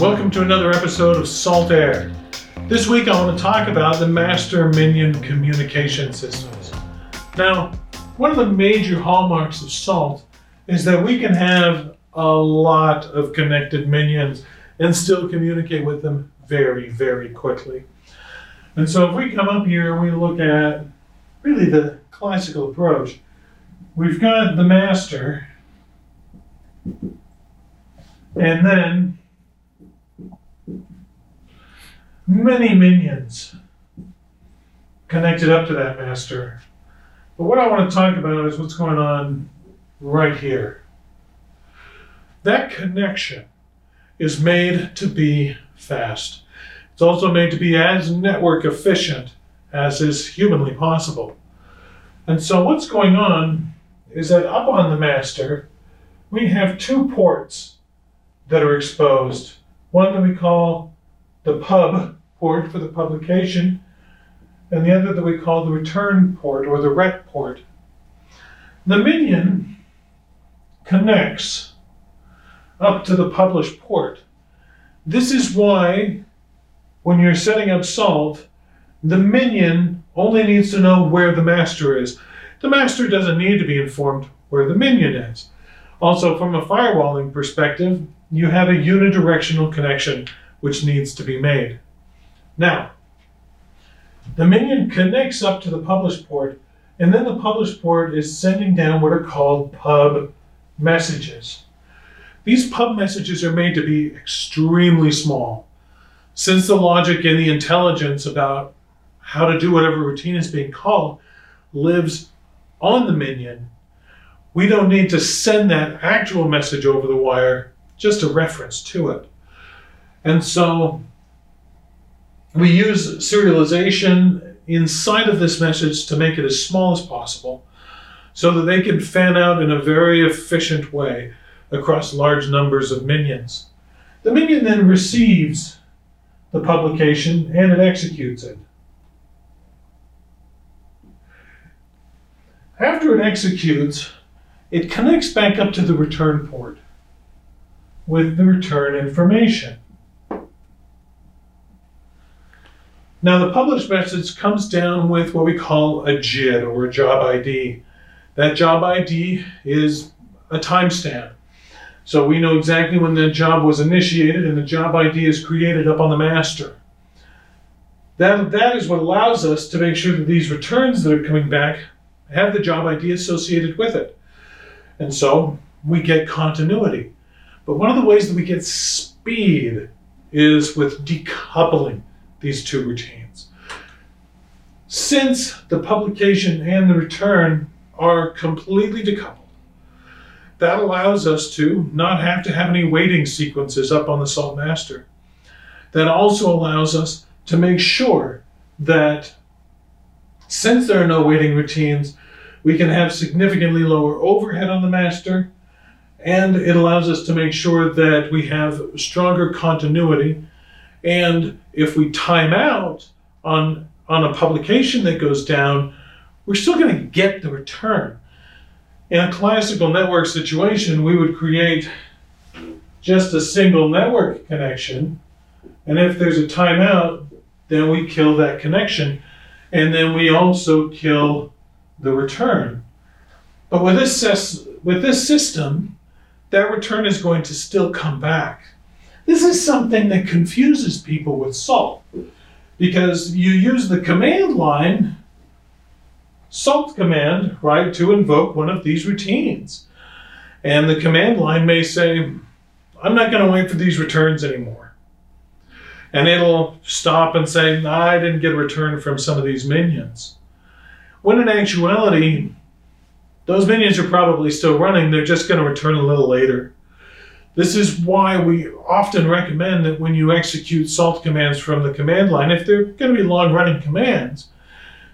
Welcome to another episode of Salt Air. This week I want to talk about the master minion communication systems. Now, one of the major hallmarks of Salt is that we can have a lot of connected minions and still communicate with them very, very quickly. And so if we come up here and we look at really the classical approach, we've got the master, and then many minions connected up to that master. But what I want to talk about is what's going on right here. That connection is made to be fast. It's also made to be as network efficient as is humanly possible. And so what's going on is that up on the master, we have two ports that are exposed. One that we call the pub port for the publication, and the other that we call the return port or the ret port. The minion connects up to the published port. This is why, when you're setting up salt, the minion only needs to know where the master is. The master doesn't need to be informed where the minion is. Also, from a firewalling perspective, you have a unidirectional connection which needs to be made. Now, the minion connects up to the published port, and then the published port is sending down what are called pub messages. These pub messages are made to be extremely small. Since the logic and the intelligence about how to do whatever routine is being called lives on the minion, we don't need to send that actual message over the wire, just a reference to it. And so we use serialization inside of this message to make it as small as possible so that they can fan out in a very efficient way across large numbers of minions. The minion then receives the publication and it executes it. After it executes, it connects back up to the return port with the return information. Now, the published message comes down with what we call a JID or a job ID. That job ID is a timestamp. So we know exactly when the job was initiated and the job ID is created up on the master. That, that is what allows us to make sure that these returns that are coming back have the job ID associated with it. And so we get continuity. But one of the ways that we get speed is with decoupling these two routines. Since the publication and the return are completely decoupled, that allows us to not have to have any waiting sequences up on the Salt Master. That also allows us to make sure that since there are no waiting routines, we can have significantly lower overhead on the master, and it allows us to make sure that we have stronger continuity and if we time out on, on a publication that goes down, we're still going to get the return. In a classical network situation, we would create just a single network connection. And if there's a timeout, then we kill that connection. And then we also kill the return. But with this, with this system, that return is going to still come back. This is something that confuses people with salt because you use the command line, salt command, right, to invoke one of these routines. And the command line may say, I'm not going to wait for these returns anymore. And it'll stop and say, I didn't get a return from some of these minions. When in actuality, those minions are probably still running, they're just going to return a little later. This is why we often recommend that when you execute salt commands from the command line, if they're going to be long running commands,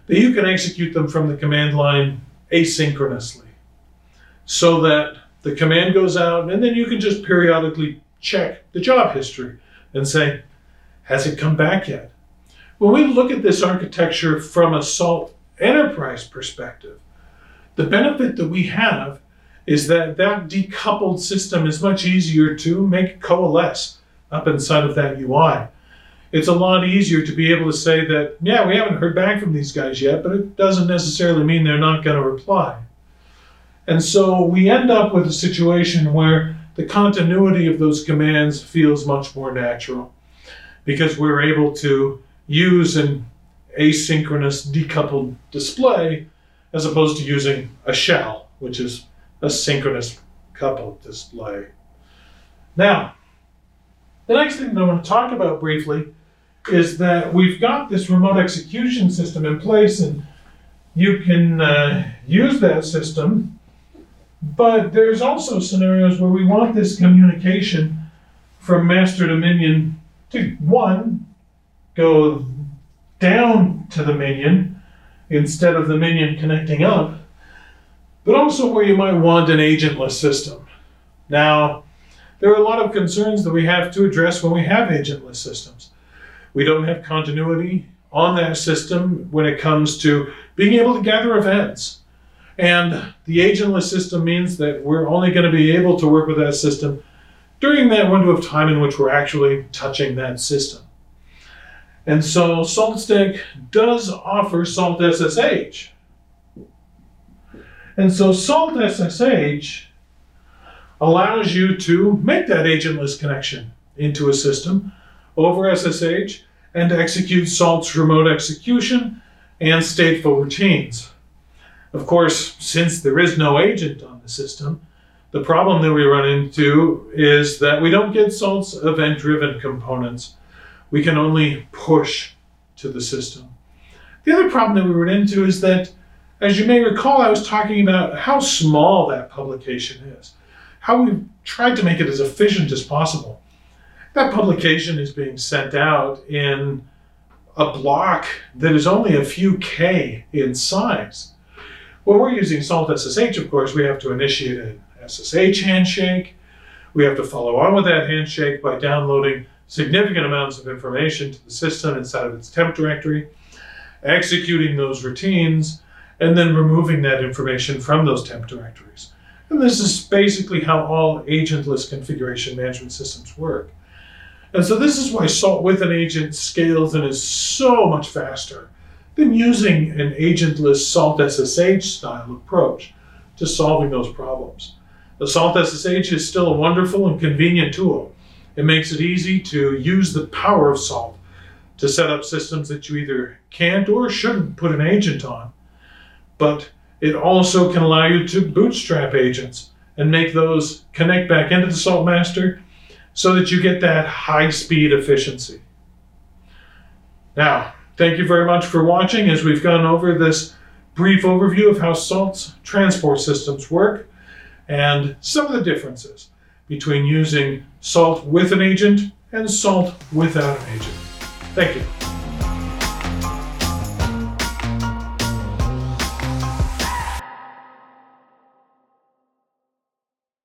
that you can execute them from the command line asynchronously so that the command goes out and then you can just periodically check the job history and say, has it come back yet? When we look at this architecture from a salt enterprise perspective, the benefit that we have is that that decoupled system is much easier to make coalesce up inside of that UI. It's a lot easier to be able to say that, yeah, we haven't heard back from these guys yet, but it doesn't necessarily mean they're not going to reply. And so we end up with a situation where the continuity of those commands feels much more natural because we're able to use an asynchronous decoupled display as opposed to using a shell, which is a synchronous coupled display. Now, the next thing that I want to talk about briefly is that we've got this remote execution system in place and you can uh, use that system, but there's also scenarios where we want this communication from master to minion to one, go down to the minion instead of the minion connecting up, but also where you might want an agentless system. Now, there are a lot of concerns that we have to address when we have agentless systems. We don't have continuity on that system when it comes to being able to gather events. And the agentless system means that we're only going to be able to work with that system during that window of time in which we're actually touching that system. And so SaltStack does offer Salt SSH. And so Salt SSH allows you to make that agentless connection into a system over SSH and execute Salt's remote execution and stateful routines. Of course, since there is no agent on the system, the problem that we run into is that we don't get Salt's event driven components. We can only push to the system. The other problem that we run into is that, as you may recall, I was talking about how small that publication is, how we've tried to make it as efficient as possible. That publication is being sent out in a block that is only a few K in size. When we're using Salt SSH, of course, we have to initiate an SSH handshake. We have to follow on with that handshake by downloading significant amounts of information to the system inside of its temp directory, executing those routines, and then removing that information from those temp directories. And this is basically how all agentless configuration management systems work. And so this is why Salt with an agent scales and is so much faster than using an agentless Salt SSH style approach to solving those problems. The Salt SSH is still a wonderful and convenient tool. It makes it easy to use the power of Salt to set up systems that you either can't or shouldn't put an agent on. But it also can allow you to bootstrap agents and make those connect back into the Salt Master so that you get that high speed efficiency. Now, thank you very much for watching as we've gone over this brief overview of how Salt's transport systems work and some of the differences between using salt with an agent and salt without an agent. Thank you.